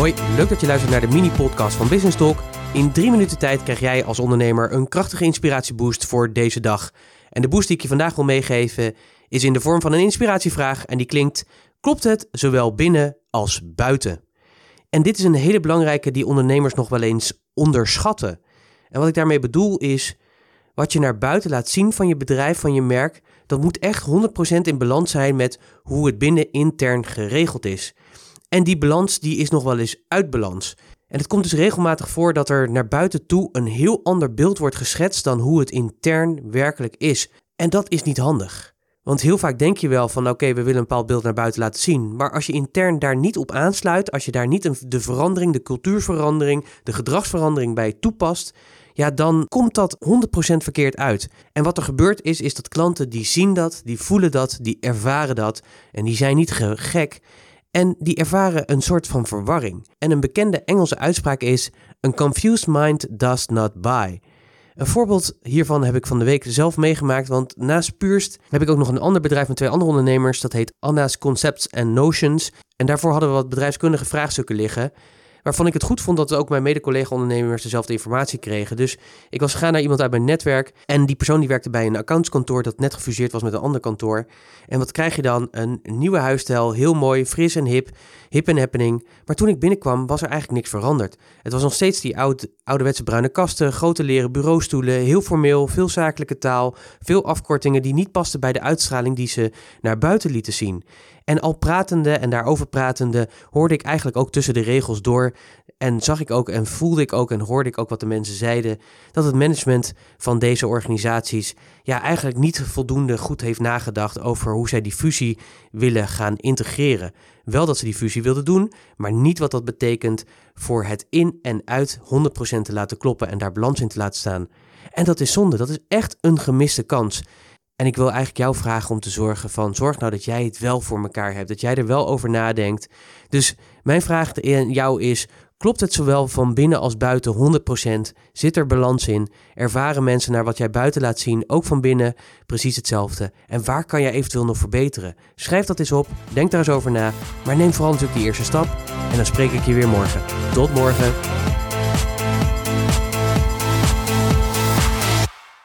Hoi, leuk dat je luistert naar de mini-podcast van Business Talk. In drie minuten tijd krijg jij als ondernemer een krachtige inspiratieboost voor deze dag. En de boost die ik je vandaag wil meegeven is in de vorm van een inspiratievraag en die klinkt: Klopt het zowel binnen als buiten? En dit is een hele belangrijke die ondernemers nog wel eens onderschatten. En wat ik daarmee bedoel is, wat je naar buiten laat zien van je bedrijf, van je merk, dat moet echt 100% in balans zijn met hoe het binnen intern geregeld is. En die balans die is nog wel eens uit balans. En het komt dus regelmatig voor dat er naar buiten toe een heel ander beeld wordt geschetst dan hoe het intern werkelijk is. En dat is niet handig. Want heel vaak denk je wel van oké, we willen een bepaald beeld naar buiten laten zien. Maar als je intern daar niet op aansluit, als je daar niet de verandering, de cultuurverandering, de gedragsverandering bij toepast, ja, dan komt dat 100% verkeerd uit. En wat er gebeurt is, is dat klanten die zien dat, die voelen dat, die ervaren dat en die zijn niet gek. En die ervaren een soort van verwarring. En een bekende Engelse uitspraak is: A confused mind does not buy. Een voorbeeld hiervan heb ik van de week zelf meegemaakt, want naast Puurst heb ik ook nog een ander bedrijf met twee andere ondernemers. Dat heet Anna's Concepts and Notions. En daarvoor hadden we wat bedrijfskundige vraagstukken liggen waarvan ik het goed vond dat ook mijn mede-collega-ondernemers dezelfde informatie kregen. Dus ik was gegaan naar iemand uit mijn netwerk en die persoon die werkte bij een accountskantoor dat net gefuseerd was met een ander kantoor. En wat krijg je dan? Een nieuwe huisstijl, heel mooi, fris en hip, hip en happening. Maar toen ik binnenkwam was er eigenlijk niks veranderd. Het was nog steeds die oud, ouderwetse bruine kasten, grote leren bureaustoelen, heel formeel, veel zakelijke taal, veel afkortingen die niet pasten bij de uitstraling die ze naar buiten lieten zien. En al pratende en daarover pratende hoorde ik eigenlijk ook tussen de regels door en zag ik ook en voelde ik ook en hoorde ik ook wat de mensen zeiden dat het management van deze organisaties ja eigenlijk niet voldoende goed heeft nagedacht over hoe zij die fusie willen gaan integreren. Wel dat ze die fusie wilden doen, maar niet wat dat betekent voor het in en uit 100% te laten kloppen en daar balans in te laten staan. En dat is zonde, dat is echt een gemiste kans. En ik wil eigenlijk jou vragen om te zorgen van zorg nou dat jij het wel voor elkaar hebt, dat jij er wel over nadenkt. Dus mijn vraag aan jou is: klopt het zowel van binnen als buiten 100%? Zit er balans in? Ervaren mensen naar wat jij buiten laat zien ook van binnen precies hetzelfde? En waar kan jij eventueel nog verbeteren? Schrijf dat eens op, denk daar eens over na, maar neem vooral natuurlijk die eerste stap en dan spreek ik je weer morgen. Tot morgen.